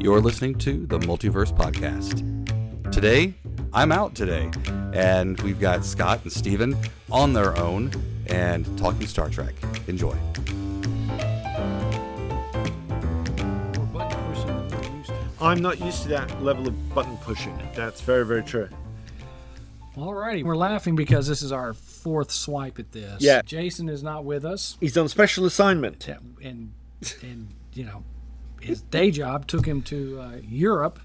You're listening to the Multiverse Podcast. Today, I'm out today, and we've got Scott and Stephen on their own and talking Star Trek. Enjoy. I'm not used to that level of button pushing. That's very, very true. Alrighty, we're laughing because this is our fourth swipe at this. Yeah. Jason is not with us, He's on special assignment. and and you know his day job took him to uh, Europe,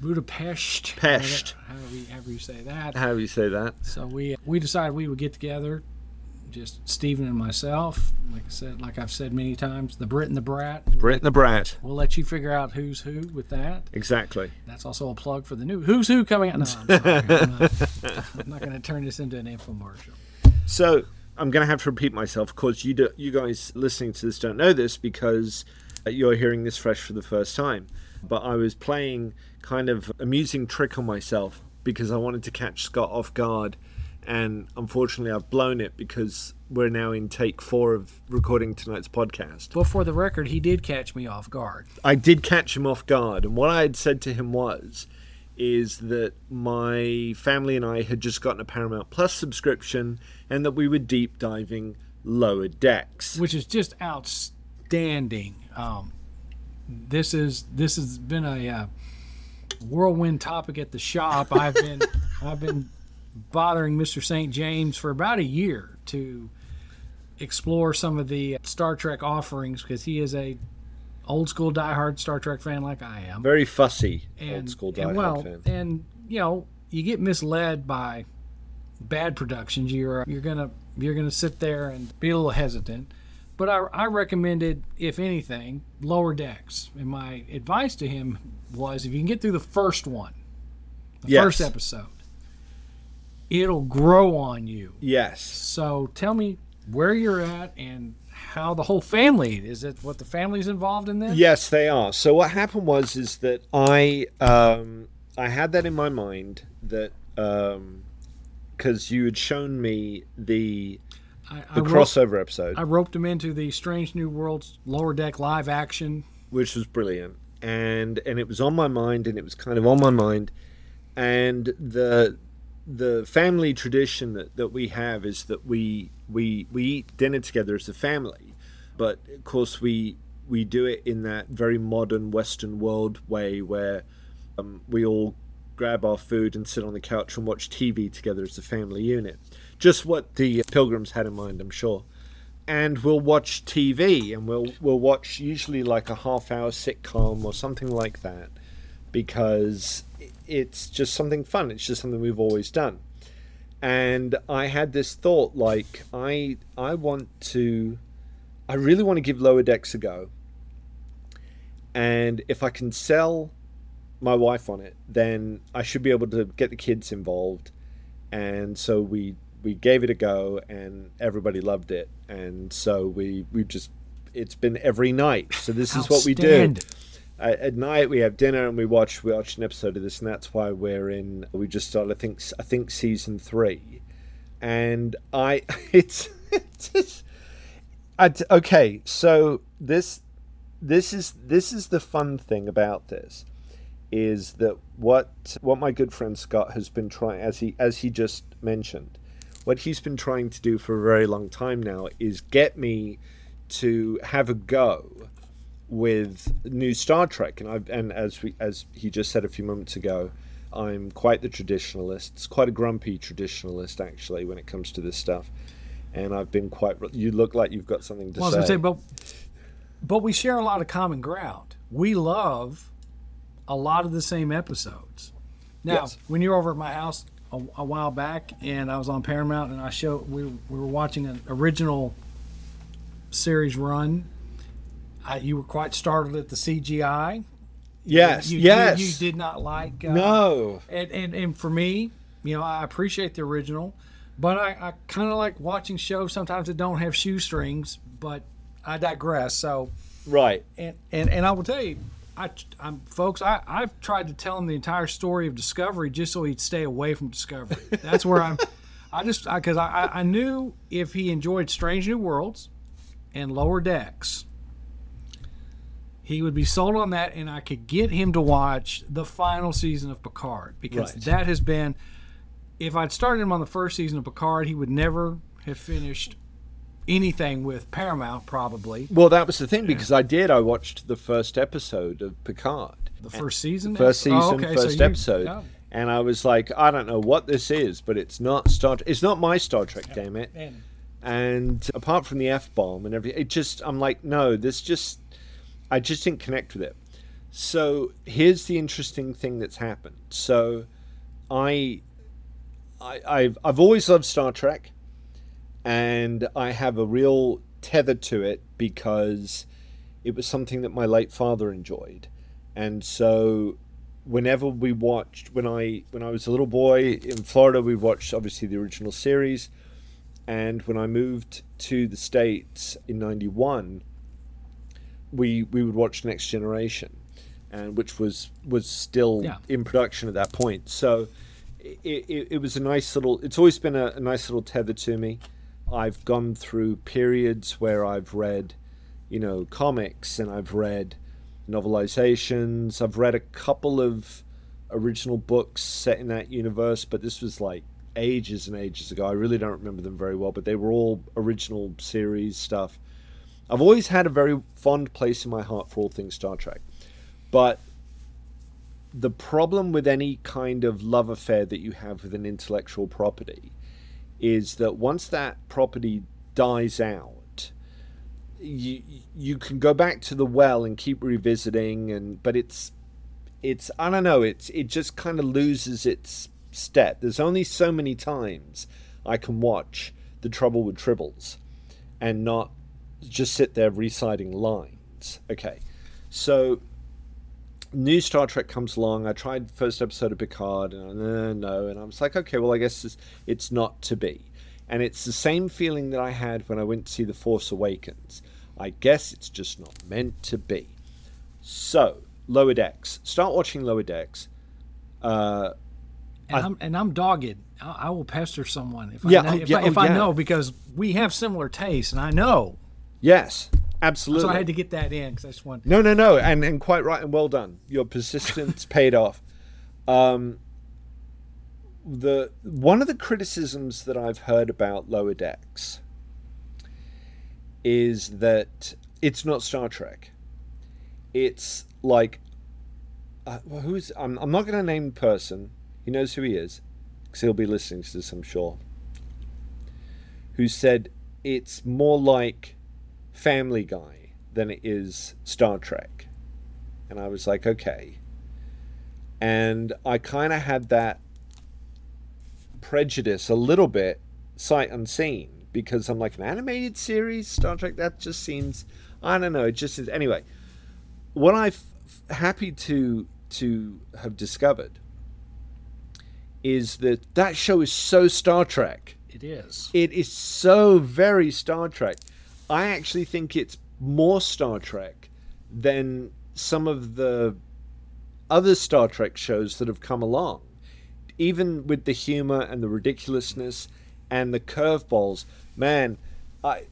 Budapest. Pest. However, you- however you say that. How do you say that? So we we decided we would get together, just Stephen and myself. Like I said, like I've said many times, the Brit and the Brat. Brit and the Brat. We'll let you figure out who's who with that. Exactly. That's also a plug for the new Who's Who coming out. No, I'm sorry. I'm not, not going to turn this into an infomercial. So I'm going to have to repeat myself. Of course, you do, you guys listening to this don't know this because you're hearing this fresh for the first time. But I was playing kind of amusing trick on myself because I wanted to catch Scott off guard, and unfortunately, I've blown it because we're now in take four of recording tonight's podcast. Well, for the record, he did catch me off guard. I did catch him off guard, and what I had said to him was, is that my family and I had just gotten a Paramount Plus subscription, and that we were deep diving lower decks. which is just outstanding. Um, this is this has been a uh, whirlwind topic at the shop. I've been I've been bothering Mr. St. James for about a year to explore some of the Star Trek offerings because he is a old school diehard Star Trek fan like I am. Very fussy and, old school and diehard well, fan. and you know, you get misled by bad productions. You're you're gonna you're gonna sit there and be a little hesitant. But I, I recommended, if anything, lower decks. And my advice to him was, if you can get through the first one, the Yes. first episode, it'll grow on you. Yes. So tell me where you're at and how the whole family is it what the family's involved in this? Yes, they are. So what happened was is that I um, I had that in my mind that um because you had shown me the I, the I crossover episode, I roped him into the Strange New Worlds lower deck live action. which was brilliant, and and it was on my mind, and it was kind of on my mind, and the the family tradition that, that we have is that we we we eat dinner together as a family, but of course we we do it in that very modern Western world way where um, we all grab our food and sit on the couch and watch TV together as a family unit. Just what the pilgrims had in mind, I'm sure. And we'll watch TV and we'll we'll watch usually like a half hour sitcom or something like that because it's just something fun. It's just something we've always done. And I had this thought like I I want to I really want to give Lower Decks a go. And if I can sell my wife on it, then I should be able to get the kids involved. And so we we gave it a go, and everybody loved it. And so we we just it's been every night. So this is what we do. At, at night we have dinner and we watch we watch an episode of this, and that's why we're in. We just started. I think I think season three, and I it's it's just, I, okay. So this this is this is the fun thing about this is that what what my good friend Scott has been trying as he as he just mentioned what he's been trying to do for a very long time now is get me to have a go with new Star Trek and I've and as we as he just said a few moments ago I'm quite the traditionalist it's quite a grumpy traditionalist actually when it comes to this stuff and I've been quite you look like you've got something to Well, I was say gonna say, but but we share a lot of common ground. We love a lot of the same episodes. Now, Yes. when you're over at my house a, a while back, and I was on Paramount, and I show we, we were watching an original series run. I, you were quite startled at the CGI. yes You, you- yes You, did not like. Uh, no and, and and for me, you know, I appreciate the original, but I, I kind of like watching shows sometimes that don't have shoestrings. But I digress. So, right and and, and I will tell you, I, I'm um, folks. I I've tried to tell him the entire story of Discovery just so he'd stay away from Discovery. That's where I'm. I just because I, I I knew if he enjoyed Strange New Worlds and Lower Decks, he would be sold on that, and I could get him to watch the final season of Picard because Right. that has been. If I'd started him on the first season of Picard, he would never have finished anything with Paramount, probably. Well, that was the thing because I did. I watched the first episode of Picard. The first season? First season, Oh, okay, so first you- episode. oh, And I was like, I don't know what this is, but it's not Star. It's not my Star Trek, damn it. and And apart from the f bomb and everything, it just I'm like, no, this just I just didn't connect with it. So here's the interesting thing that's happened. So I, I I've I've always loved Star Trek, and I have a real tether to it because it was something that my late father enjoyed, and so whenever we watched when I when I was a little boy in Florida, we watched obviously the original series, and when I moved to the states in '91, we we would watch Next Generation, and which was was still Yeah. in production at that point. So it, it, it was a nice little. It's always been a, a nice little tether to me. I've gone through periods where I've read, you know, comics and I've read novelizations. I've read a couple of original books set in that universe, but this was like ages and ages ago. I really don't remember them very well, but they were all original series stuff. I've always had a very fond place in my heart for all things Star Trek. But the problem with any kind of love affair that you have with an intellectual property is that once that property dies out, you you can go back to the well and keep revisiting and but it's it's I don't know it's it just kind of loses its step. There's only so many times I can watch The Trouble with Tribbles and not just sit there reciting lines. Okay, so new Star Trek comes along. I tried the first episode of Picard, and uh, no, and I was like, okay, well, I guess it's, it's not to be. And it's the same feeling that I had when I went to see The Force Awakens. I guess it's just not meant to be. So, Lower Decks. Start watching Lower Decks. Uh, and I- I'm and I'm dogged. I, I will pester someone if Yeah, I know, oh, if, yeah, I, if oh, I know because we have similar tastes, and I know. yes, absolutely. So I had to get that in because I just want. No, no, no, and and quite right and well done. Your persistence paid off. Um, the one of the criticisms that I've heard about Lower Decks is that it's not Star Trek. It's like uh, well, who's I'm I'm not going to name the person. He knows who he is because he'll be listening to this, I'm sure. Who said it's more like Family Guy than it is Star Trek. And I was like, okay. And I kind of had that prejudice a little bit, sight unseen, because I'm like, an animated series, Star Trek, that just seems, I don't know, it just is. Anyway, what I'm happy to to have discovered is that that show is so Star Trek. It is. It is so very Star Trek. I actually think it's more Star Trek than some of the other Star Trek shows that have come along. Even with the humor and the ridiculousness and the curveballs, man, I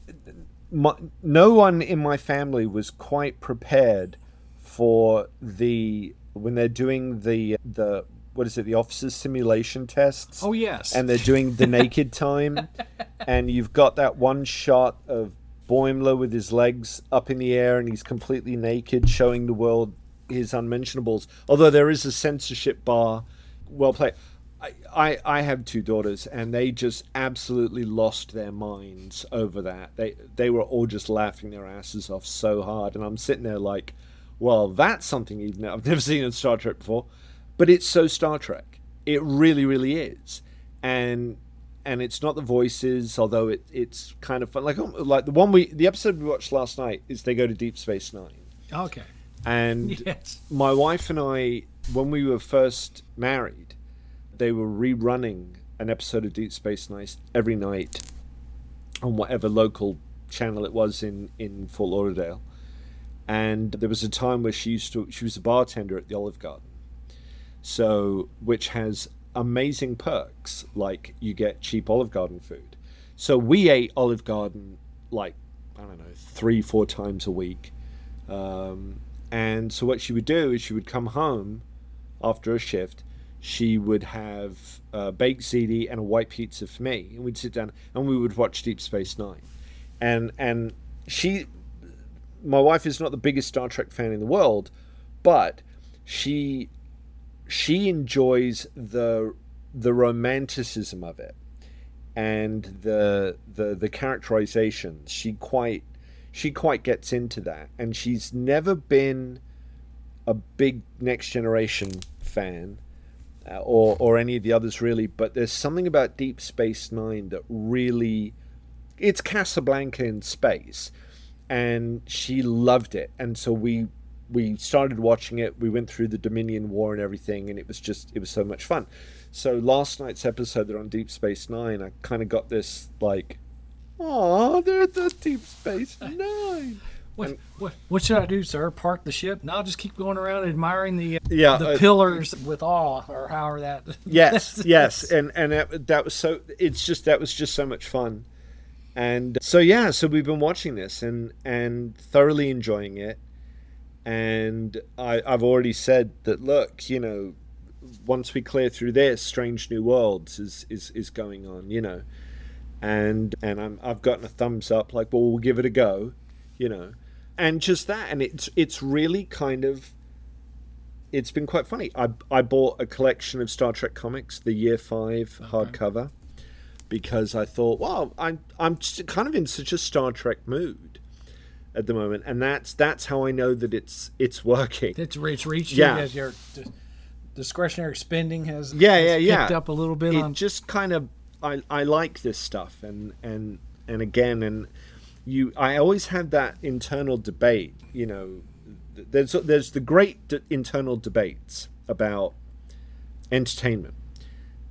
my, no one in my family was quite prepared for the when they're doing the the what is it the officers simulation tests Oh yes. and they're doing the naked time and you've got that one shot of Boimler with his legs up in the air and he's completely naked showing the world his unmentionables. Although there is a censorship bar well played. I, I, I have two daughters and they just absolutely lost their minds over that. They they were all just laughing their asses off so hard. And I'm sitting there like well that's something ne- I've never seen in Star Trek before. But it's so Star Trek. It really, really is, and and it's not the voices, although it it's kind of fun. Like um, like the one we the episode we watched last night is they go to Deep Space Nine, okay. and Yes. my wife and I, when we were first married, they were rerunning an episode of Deep Space Nine every night on whatever local channel it was in in Fort Lauderdale. And there was a time where she used to she was a bartender at the Olive Garden, so which has amazing perks like you get cheap Olive Garden food. So we ate Olive Garden like I don't know three four times a week. Um, And so what she would do is she would come home after a shift. She would have a baked ziti and a white pizza for me, and we'd sit down and we would watch Deep Space Nine. And and she, my wife is not the biggest Star Trek fan in the world, but she she enjoys the the romanticism of it and the the the characterizations. She quite she quite gets into that, and she's never been a big Next Generation fan. Uh, or, or any of the others really, but there's something about Deep Space Nine that really, it's Casablanca in space, and she loved it, and so we we started watching it. We went through the Dominion War and everything, and it was just it was so much fun. So last night's episode, they're on Deep Space Nine. I kind of got this like, oh, they're at the Deep Space Nine. What, what, what should I do, sir? Park the ship? No, just keep going around admiring the Yeah, the uh, pillars with awe, or however that. yes, yes, and and that, that was so. It's just that was just so much fun, and so yeah, so we've been watching this and and thoroughly enjoying it, and I I've already said that look, you know, once we clear through this, Strange New Worlds is is is going on, you know, and and I'm I've gotten a thumbs up, like, well, we'll give it a go, you know, and just that, and it's it's really kind of it's been quite funny. I I bought a collection of Star Trek comics, the Year Five hardcover, because I thought, well, I'm I'm just kind of in such a Star Trek mood at the moment, and that's that's how I know that it's it's working. It's, it's reached Yeah. you as your discretionary spending has Yeah, has yeah, yeah. picked up a little bit it on. just kind of I I like this stuff, and and and again, and you I always have that internal debate. You know, there's there's the great d- internal debates about entertainment.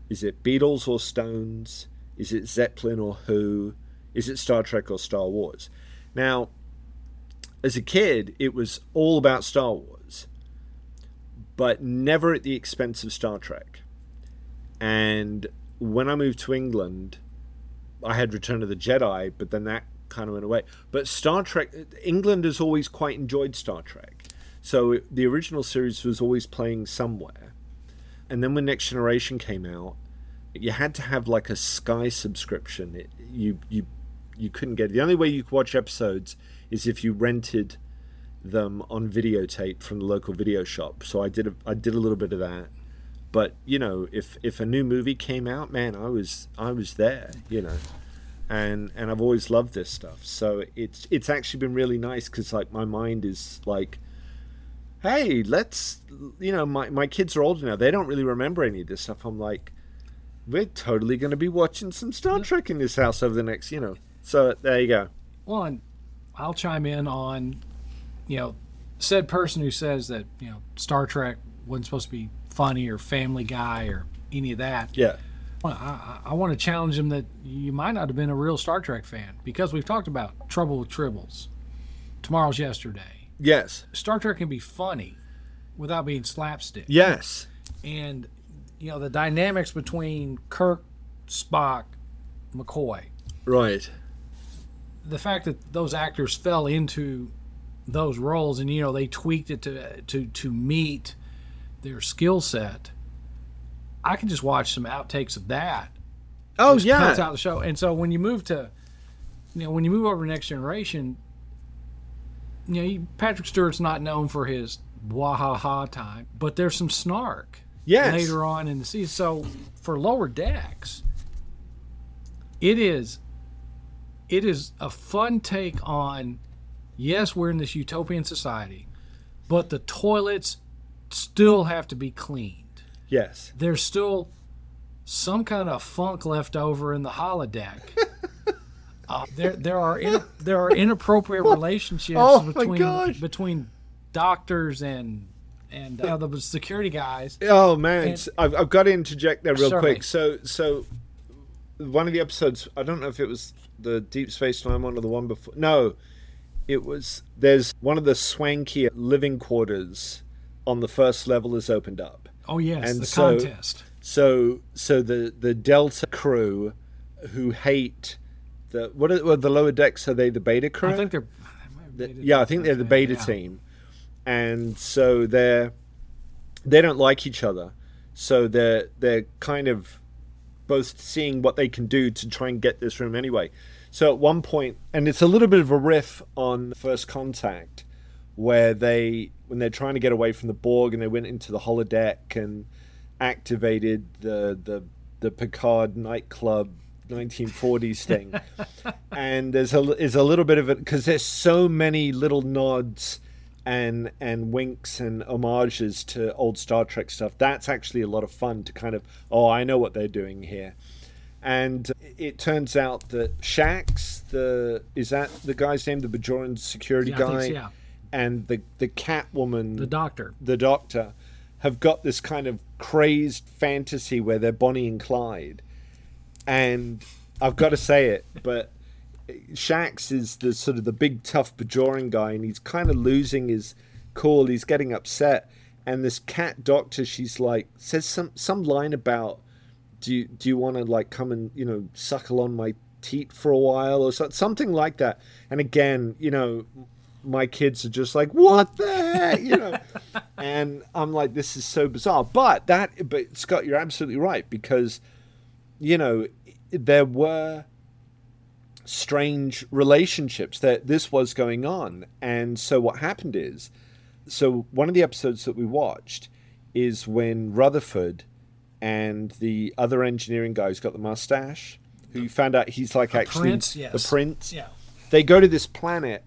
Is it Beatles or Stones? Is it Zeppelin or Who? Is it Star Trek or Star Wars? Now, as a kid, it was all about Star Wars, but never at the expense of Star Trek. And when I moved to England, I had Return of the Jedi, but then that kind of went away. But Star Trek, England has always quite enjoyed Star Trek. So the original series was always playing somewhere. And then when Next Generation came out, you had to have like a Sky subscription. It, you you you couldn't get it. The only way you could watch episodes is if you rented them on videotape from the local video shop. So I did a, I did a little bit of that. But you know, if if a new movie came out, man, I was I was there. You know, and and I've always loved this stuff. So it's it's actually been really nice because like my mind is like, hey, let's you know my my kids are older now. They don't really remember any of this stuff. I'm like, we're totally going to be watching some Star Trek in this house over the next you know. So there you go. One, I'll chime in on, you know, said person who says that you know Star Trek wasn't supposed to be funny or Family Guy or any of that. Yeah. Well, I, I, I want to challenge him that you might not have been a real Star Trek fan because we've talked about Trouble with Tribbles, Tomorrow's Yesterday. Yes. Star Trek can be funny without being slapstick. Yes. and you know the dynamics between Kirk, Spock, McCoy. Right. The fact that those actors fell into those roles and you know they tweaked it to to to meet their skill set. I can just watch some outtakes of that. Oh just yeah. cuts out the show. And so when you move to, you know, when you move over to Next Generation, you know, you- Patrick Stewart's not known for his wahaha time, but there's some snark Yes. later on in the season. So for lower decks, it is it is a fun take on yes, we're in this utopian society, but the toilets still have to be cleaned. Yes. There's still some kind of funk left over in the holodeck. uh, there there are in, there are inappropriate relationships Oh, between between doctors and and uh, the security guys. Oh man, And- I've, I've got to interject there real Certainly. quick. So so one of the episodes, I don't know if it was the Deep Space Nine one or the one before. No, it was. There's one of the swankier living quarters on the first level is opened up. Oh yes, And the so- contest. So so the the Delta crew who hate the what are, are the lower decks? Are they the Beta crew? I think they're. The- yeah, I think they're the beta Yeah. team. and so they're they don't like each other, so they're they're kind of both seeing what they can do to try and get this room anyway. So at one point, and it's a little bit of a riff on First Contact, where they when they're trying to get away from the Borg and they went into the holodeck and activated the the the Picard nightclub 1940s thing. and there's a is a little bit of it because there's so many little nods and and winks and homages to old Star Trek stuff. That's actually a lot of fun to kind of oh I know what they're doing here. And it turns out that Shax, the is that the guy's name, the Bajoran security Yeah, guy, so, yeah. and the the Catwoman, The doctor. the Doctor, have got this kind of crazed fantasy where they're Bonnie and Clyde, and I've got to say it, but Shax is the sort of the big tough Bajoran guy, and he's kind of losing his cool. He's getting upset, and this cat doctor, she's like says some some line about, do you do you want to like come and you know suckle on my teat for a while or so, something like that? And again, you know, my kids are just like, what the heck, you know, and I'm like, this is so bizarre. But that, but Scott, you're absolutely right because, you know, there were strange relationships that this was going on. And so what happened is, so one of the episodes that we watched is when Rutherford and the other engineering guy who's got the mustache, who you found out he's like actually prince, yes. the prince. Yeah. They go to this planet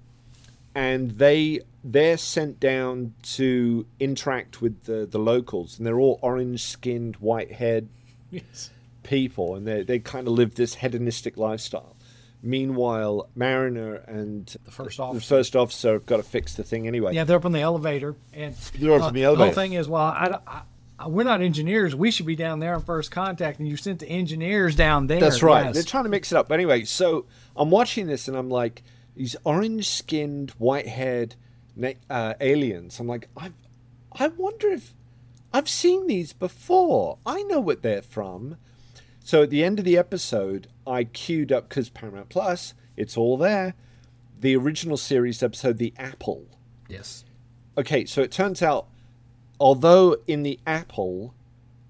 and they they're sent down to interact with the, the locals and they're all orange skinned, white haired Yes. people and they, they kind of live this hedonistic lifestyle. Meanwhile, Mariner and The first the officer. first officer have got to fix the thing anyway. Yeah, they're up on the elevator, and They're up on the whole thing is, well, I, I, we're not engineers. We should be down there on first contact, and you sent the engineers down there. That's right. Yes. They're trying to mix it up. But anyway, so I'm watching this and I'm like, these orange skinned, white haired uh, aliens. I'm like, I, I wonder if I've seen these before. I know what they're from. So at the end of the episode, I queued up because Paramount Plus, it's all there. The original series episode, The Apple. yes. Okay, so it turns out, although in the apple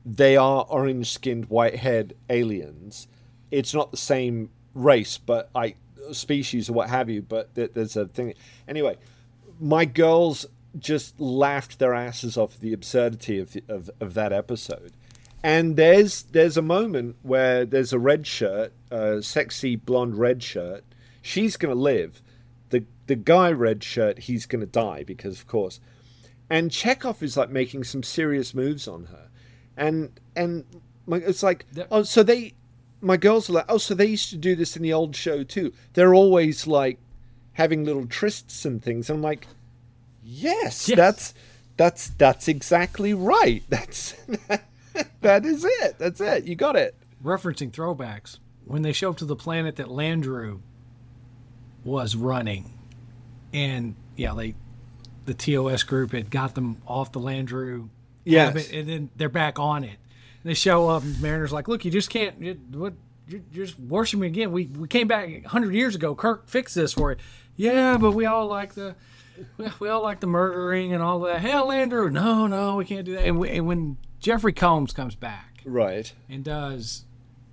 they are orange skinned, white haired aliens, it's not the same race, but I species or what have you. But th- there's a thing. Anyway, my girls just laughed their asses off the absurdity of, the, of of that episode. And there's there's a moment where there's a red shirt, a sexy blonde red shirt. She's gonna live. The the guy red shirt, he's gonna die because of course. And Chekov is like making some serious moves on her, and and my, it's like oh so they my girls are like oh so they used to do this in the old show too. They're always like having little trysts and things. And I'm like yes, Yes. that's that's that's exactly right. That's that is it. That's it. You got it. Referencing throwbacks, when they show up to the planet that Landru was running, and yeah, they the TOS group had got them off the Landru. Yes. habit, and then they're back on it. And they show up, and Mariner's like, "Look, you just can't. You, what? You're, you're just worshiping me again. We we came back hundred years ago. Kirk fixed this for you. Yeah, but we all like the." We, we all like the murdering and all that. Hell, Landru, no, no, we can't do that. And, we, and when Jeffrey Combs comes back, Right. and does.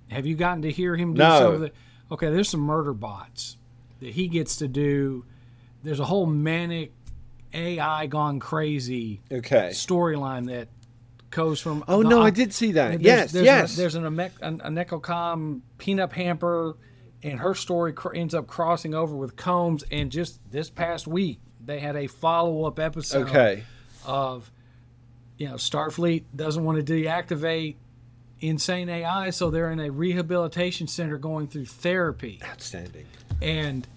Have you gotten to hear him do No. some of the? Okay, there's some murder bots that he gets to do. There's a whole manic AI gone crazy Okay. storyline that goes from. Oh the- no, I did see that. there's- yes. there's yes. A, there's an, an, an Exocomp peanut hamper, and her story cr- ends up crossing over with Combs. And just this past week, they had a follow up episode okay. of you know Starfleet doesn't want to deactivate insane AI, so they're in a rehabilitation center going through therapy, Outstanding. and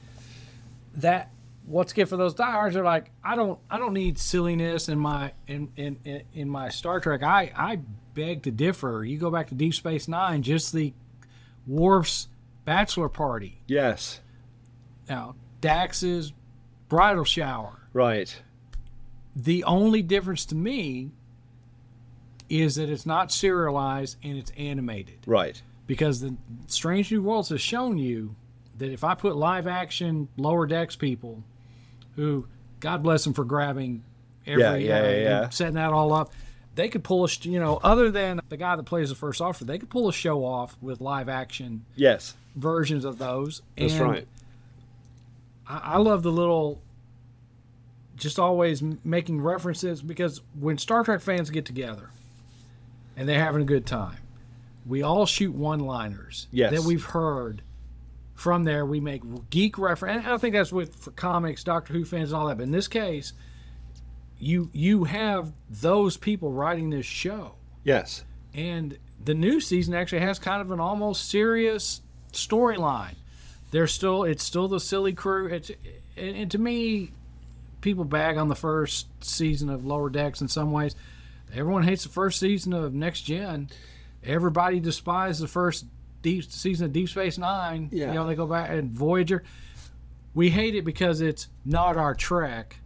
that what's good for those diehards are like I don't I don't need silliness in my in in in, in my Star Trek. I I beg to differ. You go back to Deep Space Nine, just the Worf's bachelor party. Yes. Now Dax's bridal shower. Right. The only difference to me is that it's not serialized and it's animated. Right. Because the Strange New Worlds has shown you that if I put live action lower decks people who, God bless them for grabbing every Yeah, yeah, uh, yeah, yeah. setting that all up. They could pull a, you know, other than the guy that plays the first officer, they could pull a show off with live action Yes, versions of those. that's And right. I, I love the little, just always making references because when Star Trek fans get together and they're having a good time, we all shoot one-liners Yes. that we've heard. From there, we make geek reference. And I think that's with for comics, Doctor Who fans, and all that. But in this case, you you have those people writing this show Yes, and the new season actually has kind of an almost serious storyline. There's still it's still the silly crew. It's and, and to me, people bag on the first season of Lower Decks in some ways. Everyone hates the first season of Next Gen. Everybody despises the first deep season of Deep Space Nine. Yeah. You know they go back and Voyager. We hate it because it's not our Trek,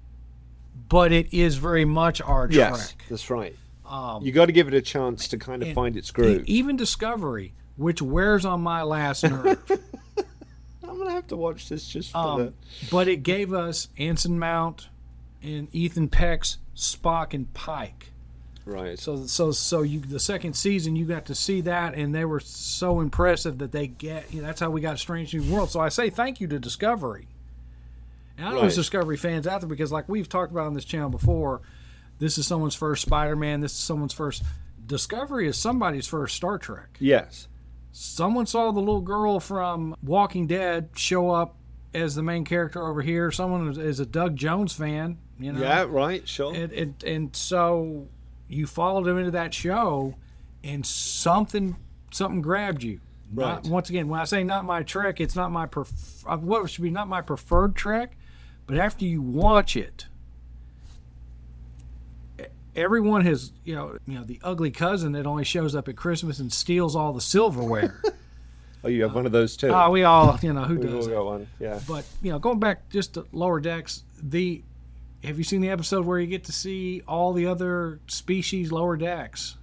but it is very much our yes, Trek. that's right. Um, You got to give it a chance to kind of find its groove. Even Discovery, which wears on my last nerve, I'm gonna have to watch this just for um, but it gave us Anson Mount and Ethan Peck's Spock and Pike. Right. So, so, so you the second season you got to see that, and they were so impressive that they get. You know, that's how we got Strange New World. So I say thank you to Discovery. And I know there's Discovery fans out there because, like we've talked about on this channel before, this is someone's first Spider-Man. This is someone's first. Discovery is somebody's first Star Trek. Yes, someone saw the little girl from Walking Dead show up as the main character over here. Someone is- is a Doug Jones fan, you know. yeah, right, sure. And, and and so you followed him into that show, and something something grabbed you. Not, Right. once again, when I say not my Trek, it's not my pref- uh, what should be not my preferred Trek, but after you watch it. Everyone has, you know, you know, the ugly cousin that only shows up at Christmas and steals all the silverware. oh, you have one of those too. Oh, we all, you know, who does all got one. Yeah. But you know, going back just to lower decks, the have you seen the episode where you get to see all the other species lower decks?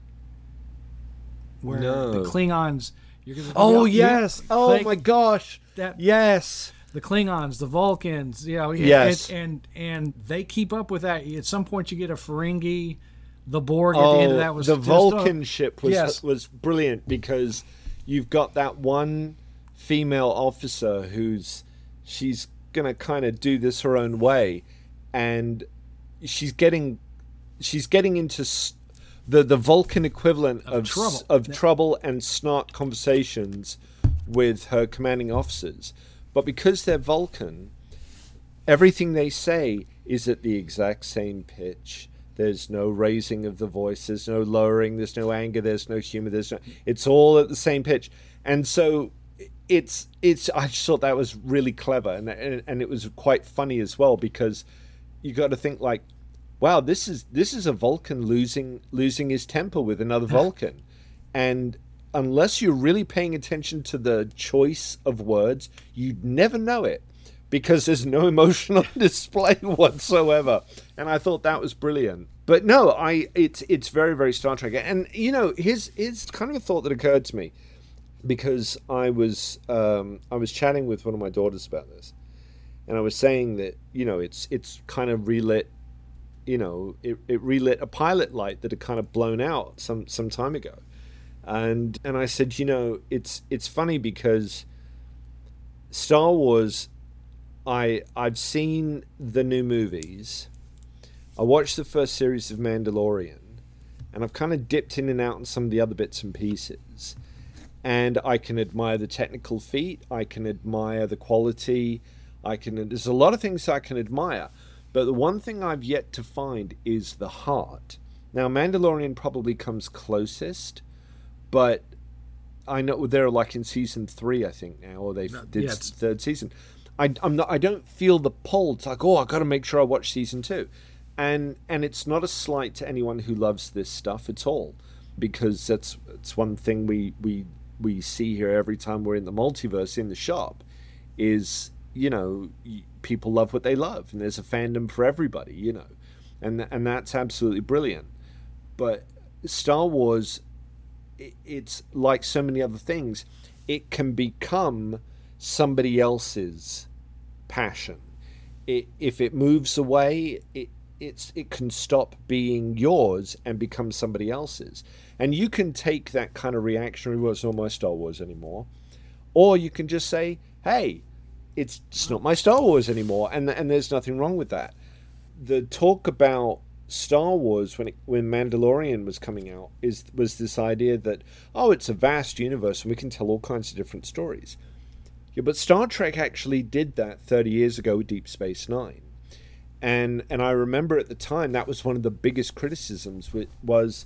Where No. the Klingons. You're gonna, Oh you- yes. Oh my gosh. that Yes. the Klingons, the Vulcans, you know, Yes. and, and and they keep up with that. At some point, you get a Ferengi, the Borg. At the end of oh, that was Oh, the just a- Vulcan ship was Yes. was brilliant because you've got that one female officer who's she's gonna kind of do this her own way, and she's getting she's getting into s- the the Vulcan equivalent of s- trouble. of trouble and snark conversations with her commanding officers, but because they're Vulcan, everything they say is at the exact same pitch. There's no raising of the voice. There's no lowering. There's no anger. There's no humor. There's no. It's all at the same pitch, and so it's it's. I just thought that was really clever, and and, and it was quite funny as well because you got to think like, wow, this is this is a Vulcan losing losing his temper with another Vulcan, and unless you're really paying attention to the choice of words, you'd never know it because there's no emotional display whatsoever. And I thought that was brilliant. But no, I it's it's very very Star Trek. And you know, here's here's kind of a thought that occurred to me because I was um, I was chatting with one of my daughters about this, and I was saying that you know it's it's kind of relit. You know, it, it relit a pilot light that had kind of blown out some some time ago, and and I said, you know, it's it's funny because Star Wars I I've seen the new movies. I watched the first series of Mandalorian, and I've kind of dipped in and out on some of the other bits and pieces. And I can admire the technical feat. I can admire the quality. I can. There's a lot of things I can admire, but the one thing I've yet to find is the heart. Now, Mandalorian probably comes closest, but I know they're like in season three, I think now, or they did yeah, third season. I, I'm not. I don't feel the pull. It's like, oh, I got to make sure I watch season two, and and it's not a slight to anyone who loves this stuff at all, because that's it's one thing we we we see here every time we're in the multiverse in the shop, is you know people love what they love, and there's a fandom for everybody, you know, and and that's absolutely brilliant. But Star Wars it's like so many other things it can become somebody else's passion it, if it moves away it it's it can stop being yours and become somebody else's. And you can take that kind of reactionary, well, it's not my Star Wars anymore, or you can just say, hey, it's it's not my Star Wars anymore, and and there's nothing wrong with that. The talk about Star Wars when it, when Mandalorian was coming out is was this idea that oh it's a vast universe and we can tell all kinds of different stories. Yeah, but Star Trek actually did that 30 years ago with Deep Space 9. And and I remember at the time that was one of the biggest criticisms was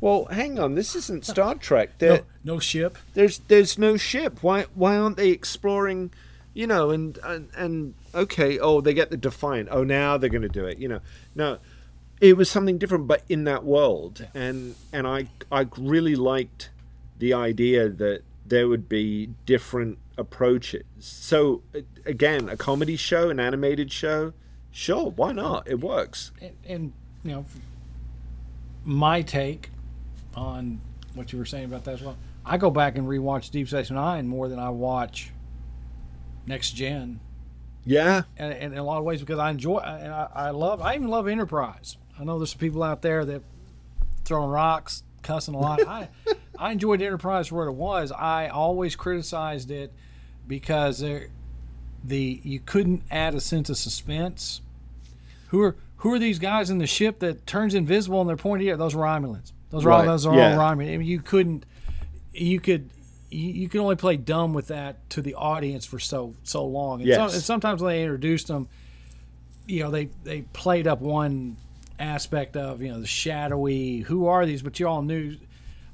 well, hang on, this isn't Star Trek. There, no, no ship. There's there's no ship. Why why aren't they exploring you know, and, and and okay, oh, they get the Defiant. Oh, now they're going to do it. You know, no, it was something different, but in that world, and and I I really liked the idea that there would be different approaches. So again, a comedy show, an animated show, sure, why not? It works. And, and you know, my take on what you were saying about that as well. I go back and rewatch Deep Space Nine more than I watch next gen. Yeah, and, and in a lot of ways because I enjoy and I, I, love I even love Enterprise. I know there's some people out there that throwing rocks, cussing a lot. I I enjoyed Enterprise for what it was. I always criticized it because there, the you couldn't add a sense of suspense. Who are who are these guys in the ship that turns invisible and they're pointing at those Romulans? Those right. are all those are yeah. all Romulans. I mean, you couldn't you could you, you can only play dumb with that to the audience for so so long. And, yes. and sometimes when they introduced them, you know, they they played up one aspect of you know the shadowy. Who are these? But you all knew.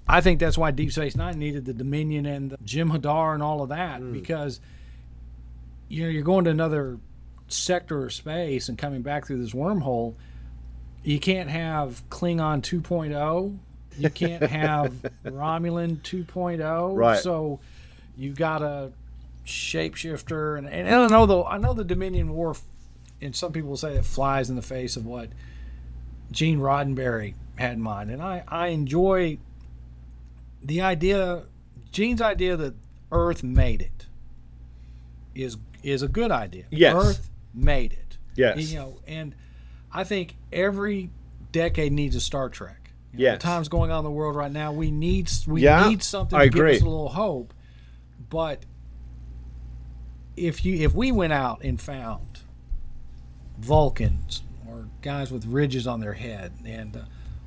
I think that's why Deep Space Nine needed the Dominion and the Jem'Hadar and all of that mm. because you know you're going to another sector of space and coming back through this wormhole. You can't have Klingon 2.0 you can't have Romulan 2.0. Right. So you got a shapeshifter, and, and I know though I know the Dominion War, and some people say it flies in the face of what Gene Roddenberry had in mind, and I I enjoy the idea, Gene's idea that Earth made it is is a good idea. Yes. Earth made it. Yes. You know, and I think every decade needs a Star Trek. You yes. Times going on in the world right now, we need we yeah, need something to give us a little hope. But if you if we went out and found Vulcans or guys with ridges on their head and uh,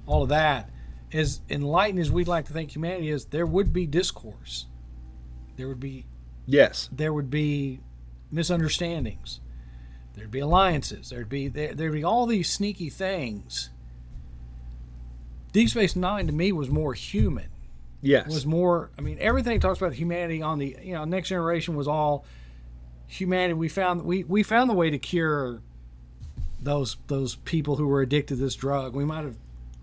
all of that, as enlightened as we'd like to think humanity is, there would be discourse. There would be yes. There would be misunderstandings. There'd be alliances. There'd be there, there'd be all these sneaky things Deep Space Nine to me was more human. Yes, was more. I mean, everything talks about humanity on the you know next generation was all humanity. We found we we found the way to cure those those people who were addicted to this drug. We might have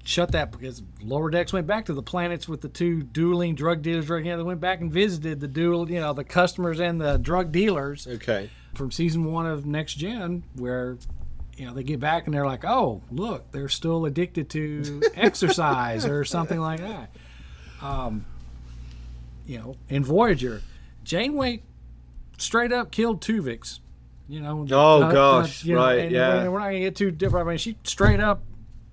shut that because lower decks went back to the planets with the two dueling drug dealers. right know, they went back and visited the dual, you know, the customers and the drug dealers. Okay. From season one of Next Gen, where you know, they get back and they're like, oh, look, they're still addicted to exercise or something like that. Um, you know, in Voyager, Janeway straight up killed Tuvix. You know. Oh gosh, you know, right? yeah. and We're not gonna get too different. I mean, she straight up.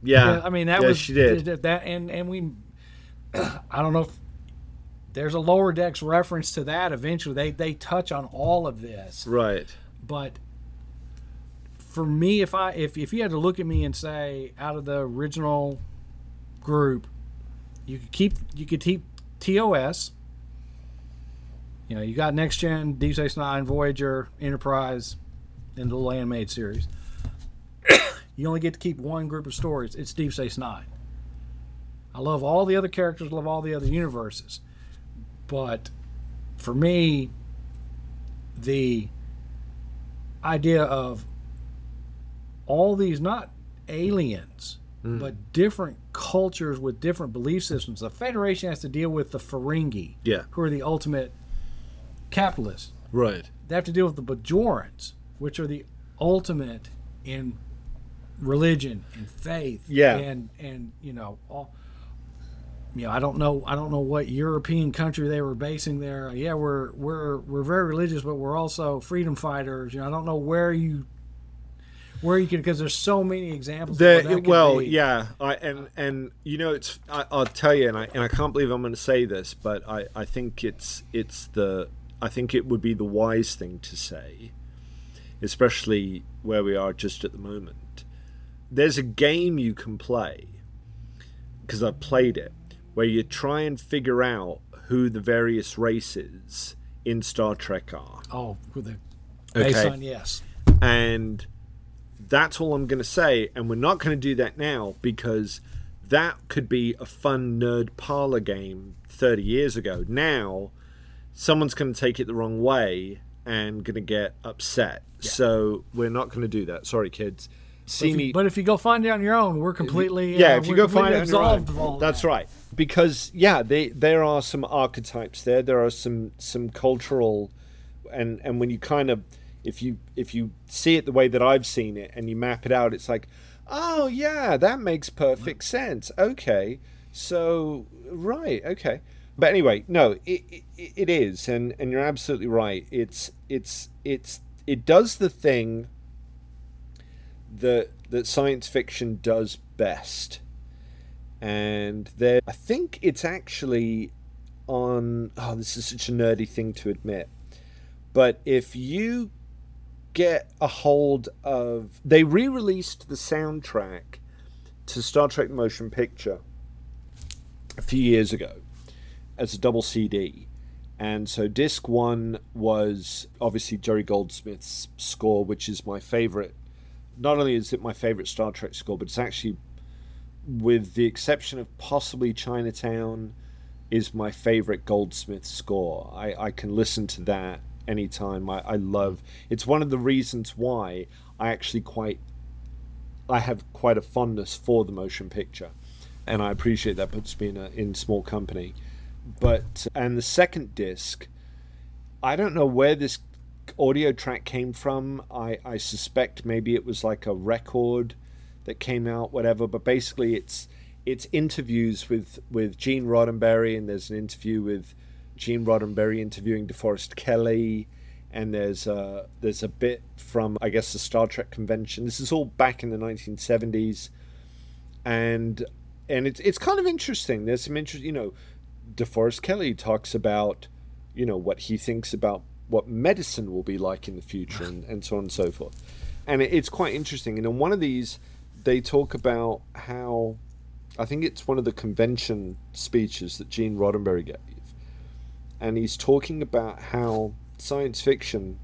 Yeah. I mean, that yeah, was she did that, and and we. I don't know if there's a lower decks reference to that. Eventually, they they touch on all of this. Right. But for me, if I if if you had to look at me and say out of the original group, you could keep you could keep TOS. You know, you got Next Gen, Deep Space Nine, Voyager, Enterprise, and the animated series. you only get to keep one group of stories. It's Deep Space Nine. I love all the other characters, love all the other universes, but for me, the idea of all these not aliens, mm. but different cultures with different belief systems. The Federation has to deal with the Ferengi, yeah. who are the ultimate capitalists. Right. They have to deal with the Bajorans, which are the ultimate in religion and faith. Yeah. And and you know all. You know, I don't know. I don't know what European country they were basing there. Yeah, we're we're we're very religious, but we're also freedom fighters. You know, I don't know where you where you can because there's so many examples. Of that well, be. yeah, I, and and you know, it's I, I'll tell you, and I and I can't believe I'm going to say this, but I I think it's it's the I think it would be the wise thing to say, especially where we are just at the moment. There's a game you can play because I've played it, where you try and figure out who the various races in Star Trek are. Oh, with the based Okay. on yes. And that's all I'm going to say. And we're not going to do that now because that could be a fun nerd parlor game 30 years ago. Now, someone's going to take it the wrong way and going to get upset. So we're not going to do that. Sorry, kids. See you- me. but if you go find it on your own, we're completely yeah, uh, if you go find it on your own, absolved of all that's that. right. Because yeah, they, there are some archetypes there. There are some some cultural, and and when you kind of if you if you see it the way that I've seen it and you map it out, it's like, oh yeah, that makes perfect sense. Okay, so right, okay. But anyway, no, it, it, it is, and and you're absolutely right. It's it's it's it does the thing that that science fiction does best. And there I think it's actually on oh this is such a nerdy thing to admit. But if you get a hold of they re-released the soundtrack to Star Trek Motion Picture a few years ago as a double CD. And so disc 1 was obviously Jerry Goldsmith's score which is my favorite not only is it my favorite Star Trek score, but it's actually, with the exception of possibly Chinatown, is my favorite Goldsmith score. I, I can listen to that anytime. I, I love. It's one of the reasons why I actually quite, I have quite a fondness for the motion picture, and I appreciate that puts me in a in small company. But and the second disc, I don't know where this audio track came from. I, I suspect maybe it was like a record that came out, whatever. But basically, it's it's interviews with with Gene Roddenberry, and there's an interview with Gene Roddenberry interviewing DeForest Kelley, and there's a there's a bit from I guess the Star Trek convention. This is all back in the 1970s, and and it's it's kind of interesting. There's some interest, you know. DeForest Kelley talks about, you know, what he thinks about what medicine will be like in the future and, and so on and so forth. And it, it's quite interesting. And in one of these, they talk about how, I think it's one of the convention speeches that Gene Roddenberry gave. And he's talking about how science fiction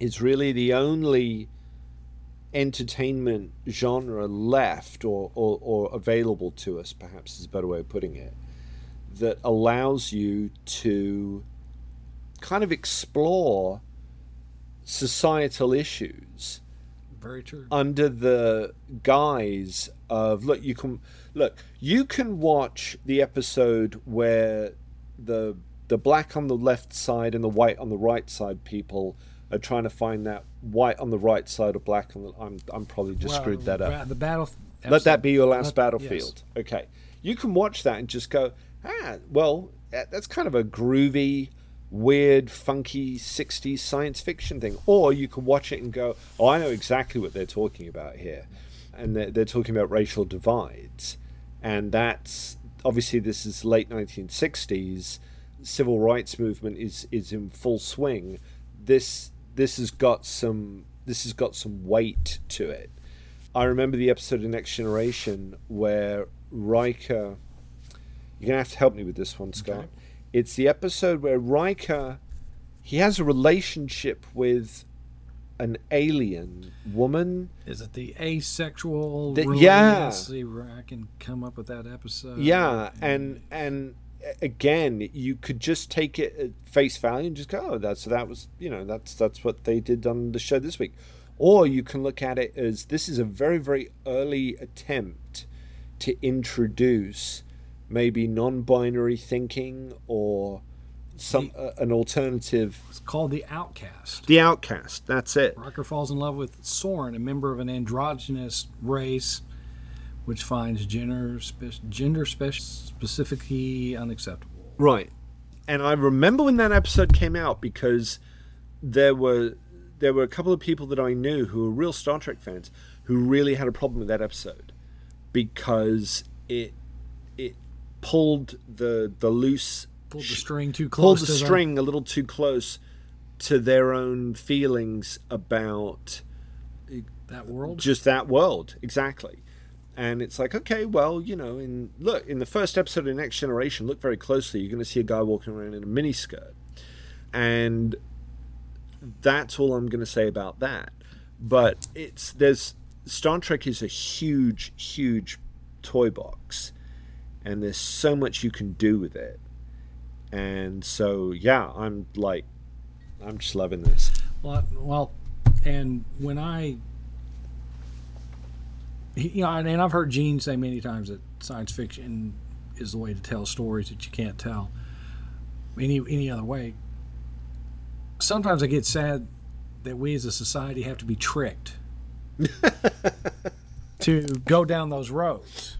is really the only entertainment genre left or, or, or available to us, perhaps is a better way of putting it, that allows you to kind of explore societal issues Very true. under the guise of look you can look you can watch the episode where the the black on the left side and the white on the right side people are trying to find that white on the right side or black on the I'm I'm probably just Well, screwed that up. The battle. Let that be your last Let- battlefield. Okay. You can watch that and just go, ah, well, that's kind of a groovy, weird, funky 60s science fiction thing. Or you can watch it and go, oh, I know exactly what they're talking about here. And they're, they're talking about racial divides. And that's obviously, this is late 1960s. Civil rights movement is, is in full swing. This this has got some this has got some weight to it. I remember the episode of Next Generation where Riker. You're gonna have to help me with this one, Scott. Okay. It's the episode where Riker he has a relationship with an alien woman. Is it the asexual? The- yeah. See where I can come up with that episode. yeah, and and again, you could just take it at face value and just go, "Oh, that's so that was you know that's that's what they did on the show this week," or you can look at it as this is a very very early attempt to introduce maybe non-binary thinking or some uh, an alternative. it's called the Outcast. The outcast. That's it. Riker falls in love with Soren, a member of an androgynous race, which finds gender spe- gender spe- specifically unacceptable. Right. And I remember when that episode came out because there were there were a couple of people that I knew who were real Star Trek fans who really had a problem with that episode because it it pulled the the loose Pulled the string too close pulled the to them. string a little too close to their own feelings about That world. just that world exactly and it's like okay well you know in look in the first episode of next generation look very closely you're going to see a guy walking around in a miniskirt. And that's all i'm going to say about that. But it's there's star trek is a huge huge toy box. And there's so much you can do with it. And so yeah i'm like i'm just loving this. Well, well, and when I, you know, and I've heard Gene say many times that science fiction is the way to tell stories that you can't tell any any other way. Sometimes I get sad that we as a society have to be tricked to go down those roads.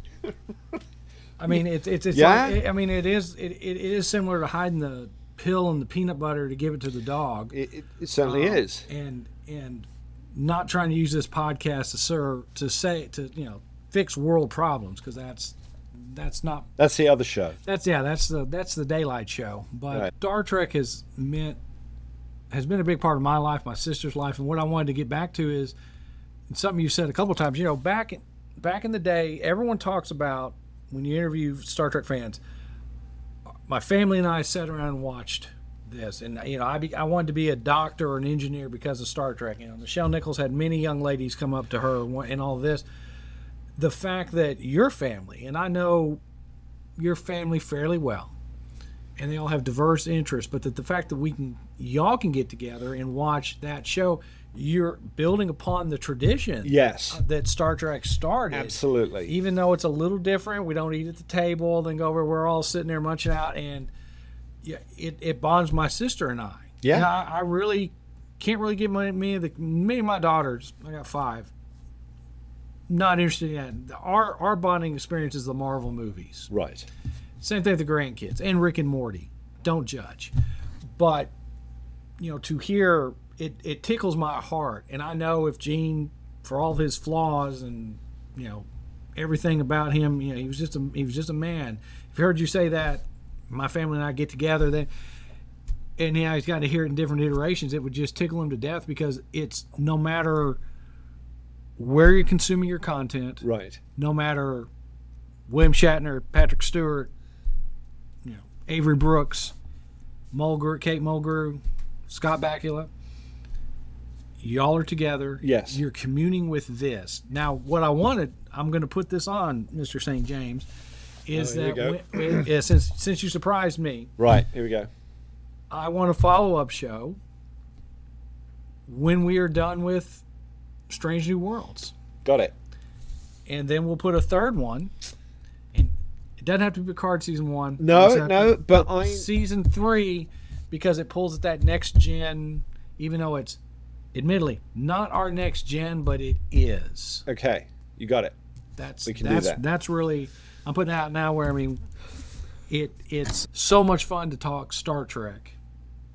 I mean, it's it's, it's Yeah. like, I mean, it is it, it is similar to hiding the pill in the peanut butter to give it to the dog it, it, it certainly um, is and and not trying to use this podcast to serve to say to you know fix world problems because that's that's not that's the other show. That's yeah that's the that's the daylight show. But Right. star trek has meant has been a big part of my life my sister's life and what i wanted to get back to is something you said a couple times. You know back in back in the day everyone talks about when you interview star trek fans my family and i sat around and watched this. And you know i, be, I wanted to be a doctor or an engineer because of star trek. You know nichelle nichols had many young ladies come up to her and and all this. The fact that your family and i know your family fairly well and they all have diverse interests but that the fact that we can y'all can get together and watch that show you're building upon the tradition yes. Uh, that star trek started. Absolutely. Even though it's a little different we don't eat at the table then go over we're all sitting there munching out and yeah it, it bonds my sister and i Yeah. And I, I really can't really get my me the me and my daughters i got five not interested in that our our bonding experience is the marvel movies right same thing with the grandkids and Rick and Morty. Don't judge. But, you know, to hear it, it tickles my heart. And I know if Gene, for all his flaws and, you know, everything about him, you know, he was just a he was just a man. If I heard you say that, my family and I get together, then and yeah, he's got to hear it in different iterations, it would just tickle him to death because it's no matter where you're consuming your content, right no matter William Shatner, Patrick Stewart, you know, Avery Brooks, Mulgrew, Kate Mulgrew, Scott Bakula. Y'all are together. Yes. You're communing with this. Now, what I wanted, I'm going to put this on, Mr. St. James, is Oh, that when, yeah, since since you surprised me, right here we go I want a follow up show when we are done with Strange New Worlds got it and then we'll put a third one. And it doesn't have to be Picard season one. No, no, but I- season three because it pulls at that next gen, even though it's admittedly not our next gen, but it is. okay you got it That's We can do that's that. that's really I'm putting it out now where I mean it it's so much fun to talk Star Trek.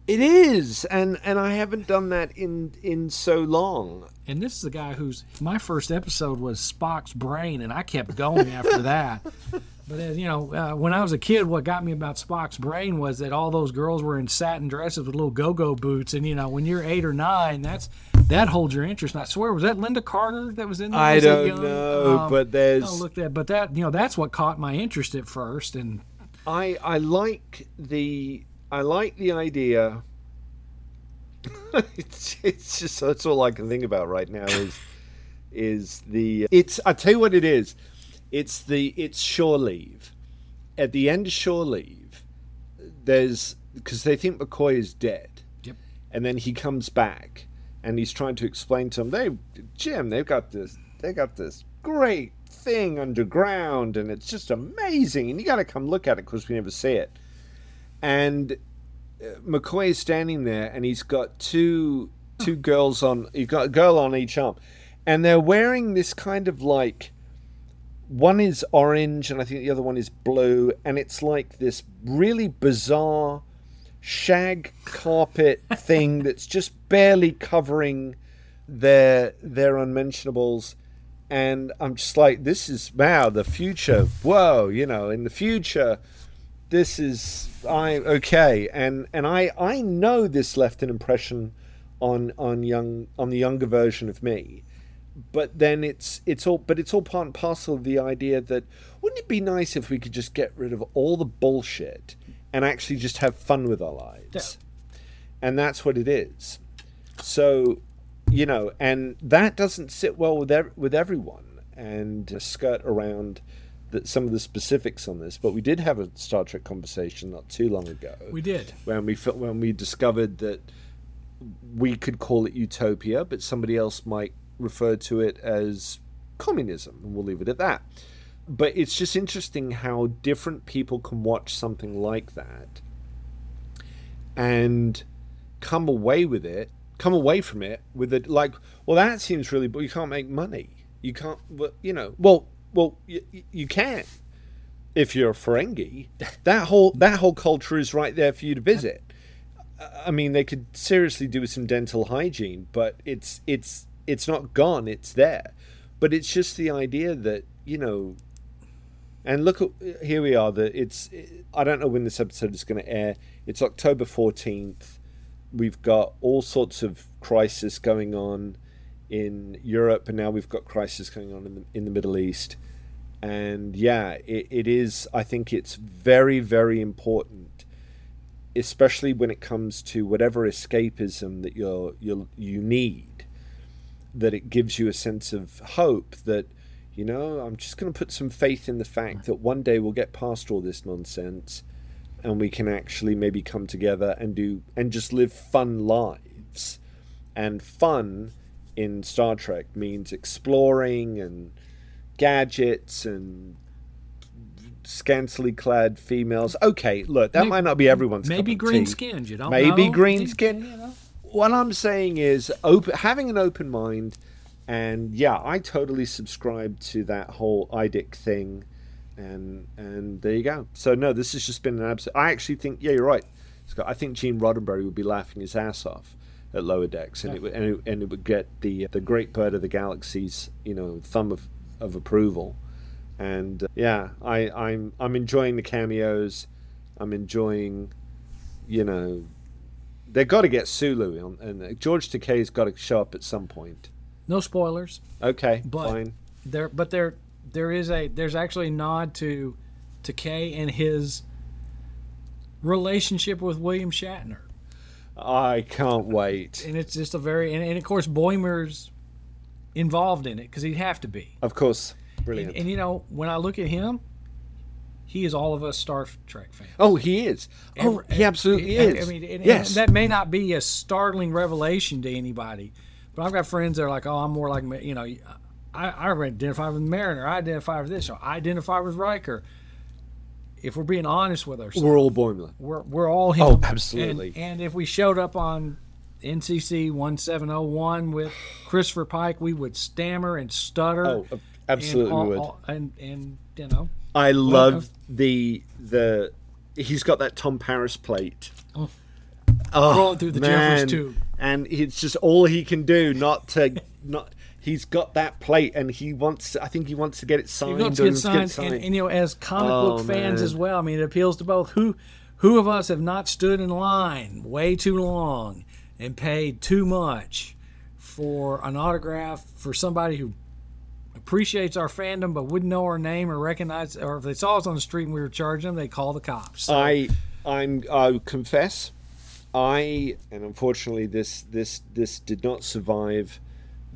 it is and and i haven't done that in in so long And this is a guy who's my first episode was Spock's brain, and I kept going after that. But as, you know, uh, when I was a kid, what got me about Spock's brain was that all those girls were in satin dresses with little go-go boots, and you know, when you're eight or nine, that's that holds your interest. And I swear, was that Lynda Carter that was in there? i Was don't know Um, but there's I'll look that, but that you know, that's what caught my interest at first, and I I like the I like the idea. it's, it's just that's all I can think about right now is is the it's I tell you what it is. It's the it's shore leave. At the end of shore leave, there's because they think McCoy is dead. Yep. And then he comes back and he's trying to explain to him, they Jim, they've got this they got this great thing underground and it's just amazing and you got to come look at it because we never see it. And uh, McCoy is standing there and he's got two two girls on he's got a girl on each arm and they're wearing this kind of like one is orange and I think the other one is blue and it's like this really bizarre shag carpet thing that's just barely covering their their unmentionables. And I'm just like this is wow the future. Whoa you know in the future this is I okay. And and I I know this left an impression on on young on the younger version of me. But then it's it's all but it's all part and parcel of the idea that wouldn't it be nice if we could just get rid of all the bullshit and actually just have fun with our lives and that's what it is so you know and that doesn't sit well with ev- with everyone and uh, skirt around the, some of the specifics on this but we did have a Star Trek conversation not too long ago We did. when we when we discovered that we could call it utopia, but somebody else might refer to it as communism, and we'll leave it at that. But it's just interesting how different people can watch something like that and come away with it, come away from it with it like, well, that seems really, but you can't make money. You can't, well, you know, well, well, you, you can if you're a Ferengi. That whole that whole culture is right there for you to visit. I mean, they could seriously do with some dental hygiene, but it's it's it's not gone. It's there, but it's just the idea that you know. And look, here we are. That it's. I don't know when this episode is going to air. It's October fourteenth. We've got all sorts of crisis going on in Europe, and now we've got crisis going on in the in the Middle East. And yeah, it, it is. I think it's very very important especially when it comes to whatever escapism that you're, you you need, that it gives you a sense of hope that, you know, I'm just going to put some faith in the fact that one day we'll get past all this nonsense, and we can actually maybe come together and do and just live fun lives, and fun in Star Trek means exploring and gadgets and scantily clad females. Okay, look, that Maybe- might not be everyone's Maybe cup of green skinned. You don't know. Maybe know. green skin. you know. What I'm saying is open, having an open mind, and yeah, I totally subscribe to that whole IDIC thing, and and there you go. So no, this has just been an absolute. I actually think yeah, you're right, Scott. I think Gene Roddenberry would be laughing his ass off at lower decks, and it would and it, and it would get the the great bird of the galaxy's you know thumb of of approval, and uh, yeah, I I'm I'm enjoying the cameos, I'm enjoying, you know, They've got to get Sulu on, and uh, George Takei's got to show up at some point. No spoilers. Okay, But- fine. There, but there, there is a there's actually a nod to, to Kay and his relationship with William Shatner, I can't wait. and it's just a very and, and of course Boimler's involved in it because he'd have to be. Of course, And, brilliant. and you know when I look at him, he is all of us Star Trek fans. oh, he is. Oh, he absolutely is. I mean, and, and that may not be a startling revelation to anybody, but I've got friends that are like, "Oh, I'm more like you know, I, I identify with Mariner, I identify with this, or I identify with Riker." If we're being honest with ourselves, We're all Boimler. we're we're all him. Oh, absolutely. And, and if we showed up on NCC 1701 with Christopher Pike, we would stammer and stutter. Oh, absolutely and, all- would. all- and and you know, I love the the. He's got that Tom Paris plate. Oh. Oh, through the man. Jefferies tube. And it's just all he can do not to not. He's got that plate, and he wants. To, I think he wants to get it signed. You're to get signed, signed. And, and you know, as comic Oh, book fans man. as well. I mean, it appeals to both. Who, who of us have not stood in line way too long and paid too much for an autograph for somebody who appreciates our fandom but wouldn't know our name or recognize, or if they saw us on the street and we were charging them, they call the cops. So, I I'm I confess I and unfortunately this this this did not survive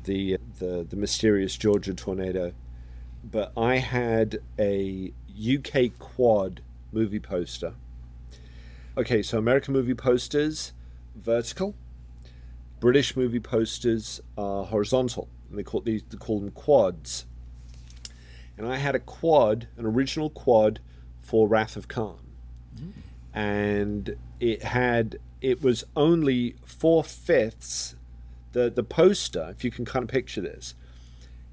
the the the mysterious Georgia tornado but I had a UK quad movie poster. Okay so American movie posters vertical. British movie posters are horizontal and they call these they call them quads. And I had a quad an original quad for Wrath of Khan. Mm. And it had it was only four fifths the the poster if you can kind of picture this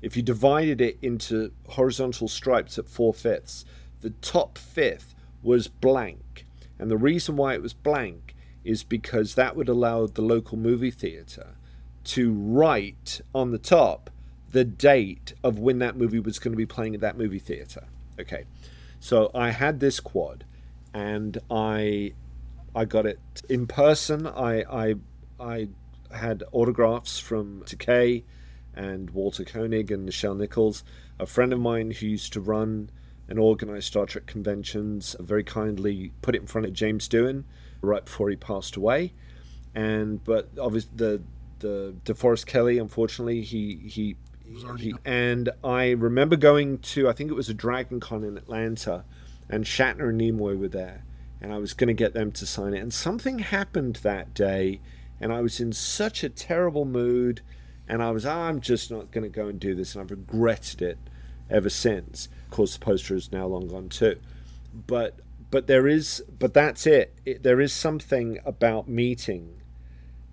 if you divided it into horizontal stripes at four fifths the top fifth was blank and the reason why it was blank is because that would allow the local movie theater to write on the top the date of when that movie was going to be playing at that movie theater. Okay. So I had this quad and I I got it in person. I I I had autographs from Takei and Walter Koenig and Nichelle Nichols. A friend of mine who used to run and organize Star Trek conventions very kindly put it in front of James Doohan right before he passed away. And but obviously the the DeForest Kelley, unfortunately, he he, he and I remember going to I think it was a Dragon Con in Atlanta, and Shatner and Nimoy were there, and I was going to get them to sign it. And something happened that day, and I was in such a terrible mood, and I was ah, I'm just not going to go and do this, and I've regretted it ever since. Of course, the poster is now long gone too, but but there is but that's it, it there is something about meeting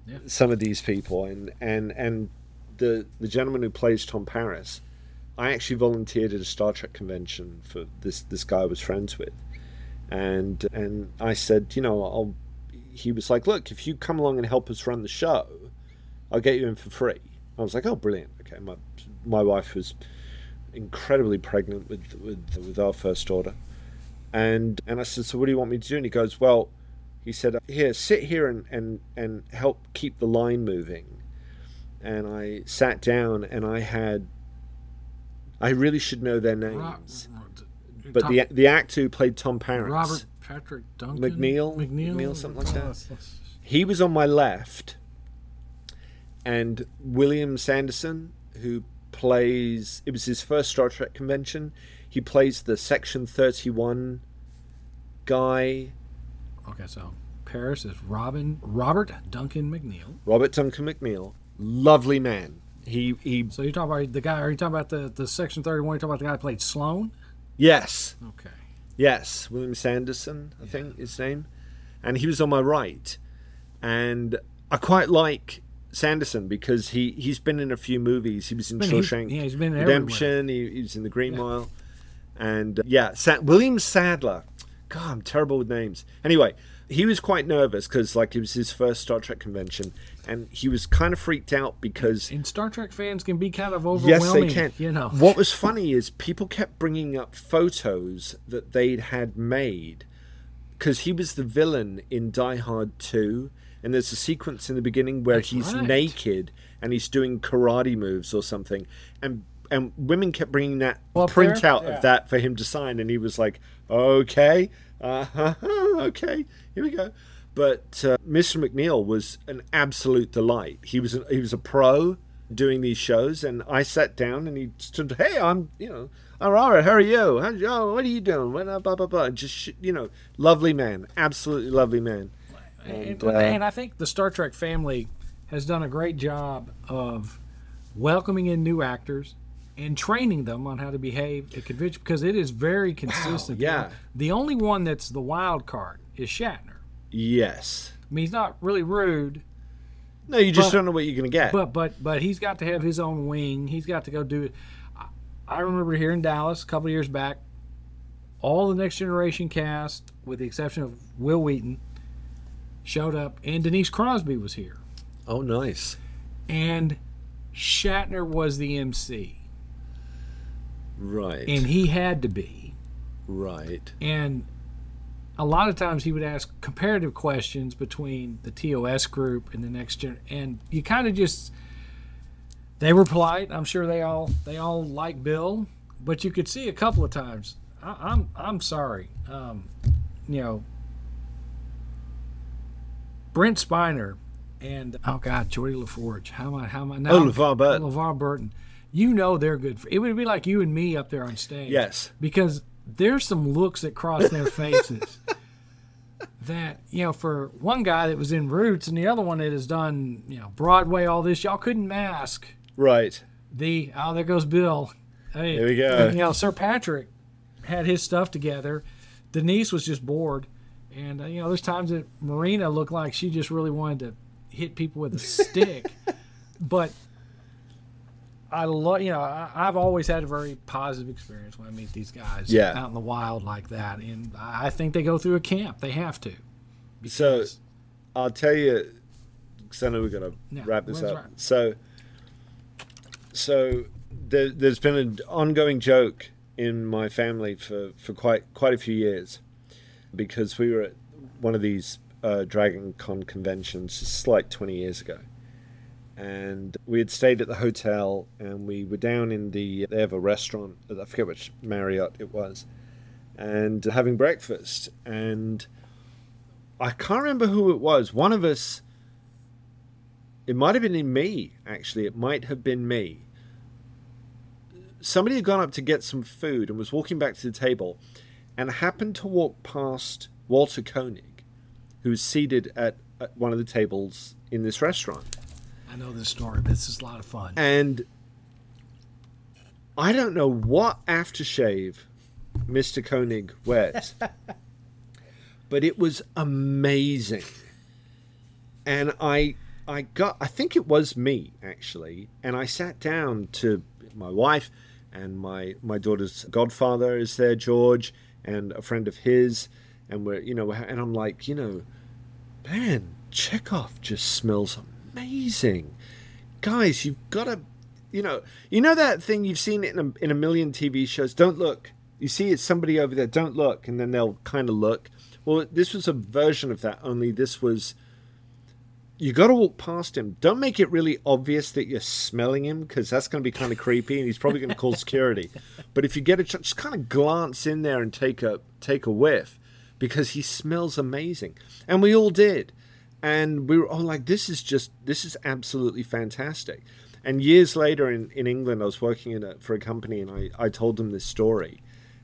Yeah. some of these people and and and the the gentleman who plays Tom Paris I actually volunteered at a Star Trek convention for this this guy I was friends with and and I said you know I'll he was like look if you come along and help us run the show I'll get you in for free. I was like oh brilliant. Okay my my wife was incredibly pregnant with with with our first daughter. And and I said, so what do you want me to do? And he goes, well, he said, here, sit here and and and help keep the line moving. And I sat down, and I had, I really should know their names, but Tom- the the actor who played Tom Paris, Robert Patrick Duncan McNeil? McNeil, McNeil, something like that. Oh, he was on my left, and William Sanderson, who plays, it was his first Star Trek convention. He plays the Section Thirty One guy. Okay, so Paris is Robin Robert Duncan McNeil. Robert Duncan McNeil, lovely man. He he So you're talking about the guy? Are you talking about the the Section Thirty One? You talking about the guy who played Sloan? Yes Okay. yes William Sanderson I think his name, and he was on my right, and I quite like Sanderson because he he's been in a few movies. He was in Shawshank yeah, he's been. Redemption. He, he was in The Green Mile, and uh, yeah, Sa- William Sadler. God, I'm terrible with names. Anyway, he was quite nervous because like it was his first Star Trek convention, and he was kind of freaked out because And Star Trek fans can be kind of overwhelming. Yes, overwhelming. they can. You know. What was funny is people kept bringing up photos that they'd had made because he was the villain in Die Hard 2. And there's a sequence in the beginning where That's he's right. naked and he's doing karate moves or something. And and women kept bringing that Up print out Yeah. of that for him to sign. And he was like, okay, uh-huh, okay, here we go. But uh, Mr. McNeil was an absolute delight. He was a, he was a pro doing these shows, and I sat down and he stood. Hey, I'm you know, Aurora, how are you? How, oh, what are you doing? What, uh, blah blah blah. Just sh- you know, lovely man, absolutely lovely man. And, And, uh, and I think the Star Trek family has done a great job of welcoming in new actors and training them on how to behave at convention because it is very consistent. yeah. The only one that's the wild card is Shatner. Yes. I mean, he's not really rude, No, you just But- don't know what you're gonna get. but but but he's got to have his own wing. He's got to go do it. I- I remember here in Dallas a couple of years back, all the Next Generation cast, with the exception of Wil Wheaton, showed up, and Denise Crosby was here. oh, nice. and Shatner was the MC, Right. and he had to be. right. And a lot of times he would ask comparative questions between the TOS group and the next gen, and you kind of just they were polite. I'm sure they all they all like Bill, but you could see a couple of times. I, I'm I'm sorry, um, you know. Brent Spiner and oh god, Geordi La Forge. How am I? How am I? Now Oh, LeVar Burton. LeVar Burton. You know they're good. For, it would be like you and me up there on stage. Yes. Because there's some looks that cross their faces that you know for one guy that was in Roots and the other one that has done you know Broadway all this y'all couldn't mask Right. the oh there goes Bill. Hey, There we go. You know Sir Patrick had his stuff together. Denise was just bored, and uh, you know there's times that Marina looked like she just really wanted to hit people with a stick, but. I love, you know, I, I've always had a very positive experience when I meet these guys Yeah. out in the wild like that, and I I think they go through a camp. They have to. So I'll tell you, because I know we're gonna Yeah, wrap this up. wrap. So, so there, there's been an ongoing joke in my family for, for quite quite a few years, because we were at one of these uh, Dragon Con conventions, just like 20 years ago, and we had stayed at the hotel, and we were down in the they have a restaurant, I forget which Marriott it was, and having breakfast, and I can't remember who it was. One of us it might have been me actually. It might have been me. Somebody had gone up to get some food and was walking back to the table and happened to walk past walter koenig who was seated at, at one of the tables in this restaurant I know this story. but This is a lot of fun. and i don't know what aftershave mr koenig wears but it was amazing and i i got i think it was me actually and i sat down to my wife and my my daughter's godfather is there george and a friend of his and we're you know and i'm like you know man Chekov just smells amazing. Guys you've got to you know you know that thing you've seen in a, in a million tv shows don't look. You see it's somebody over there don't look and then they'll kind of look. Well this was a version of that only this was you got to walk past him. Don't make it really obvious that you're smelling him because that's going to be kind of creepy, and he's probably going to call security. But if you get a chance, just kind of glance in there and take a take a whiff because he smells amazing, and we all did, and we were all like, "This is just this is absolutely fantastic." And years later in, in England, I was working in a, for a company, and I, I told them this story,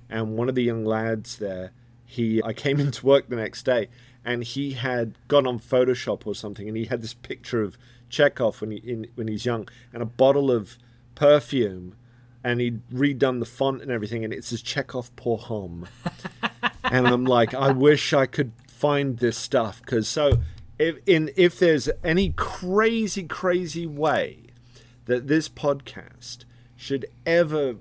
and one of the young lads there, he I came into work the next day and he had gone on Photoshop or something, and he had this picture of Chekov when he in, when he's young, and a bottle of perfume, and he'd redone the font and everything, and it says Chekov pour homme, and I'm like, I wish I could find this stuff because so if in if there's any crazy crazy way that this podcast should ever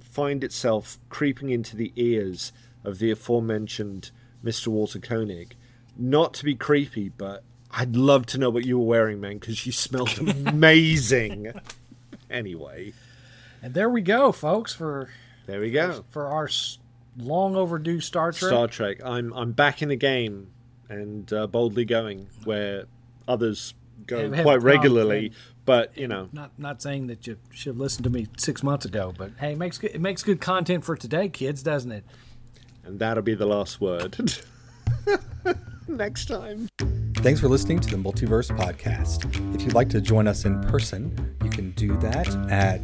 find itself creeping into the ears of the aforementioned Mr. Walter Koenig. Not to be creepy, but I'd love to know what you were wearing, man, because you smelled amazing. anyway, And there we go, folks, for there we go. for our long overdue Star Trek. Star Trek. I'm I'm back in the game and uh, boldly going where others go Have- have quite regularly. But you know, not not saying that you should have listened to me six months ago, but hey, it makes good, it makes good content for today, kids, doesn't it? and that'll be the last word. Next time. Thanks for listening to the Multiverse Podcast. If you'd like to join us in person, you can do that at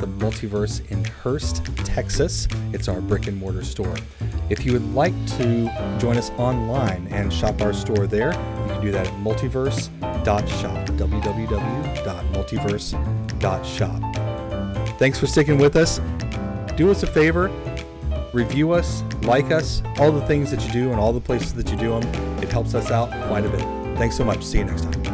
the Multiverse in Hurst, Texas. It's our brick and mortar store. If you would like to join us online and shop our store there, you can do that at multiverse.shop. www.multiverse.shop. Thanks for sticking with us. Do us a favor, review us, like us, all the things that you do and all the places that you do them. It helps us out quite a bit. Thanks so much. See you next time.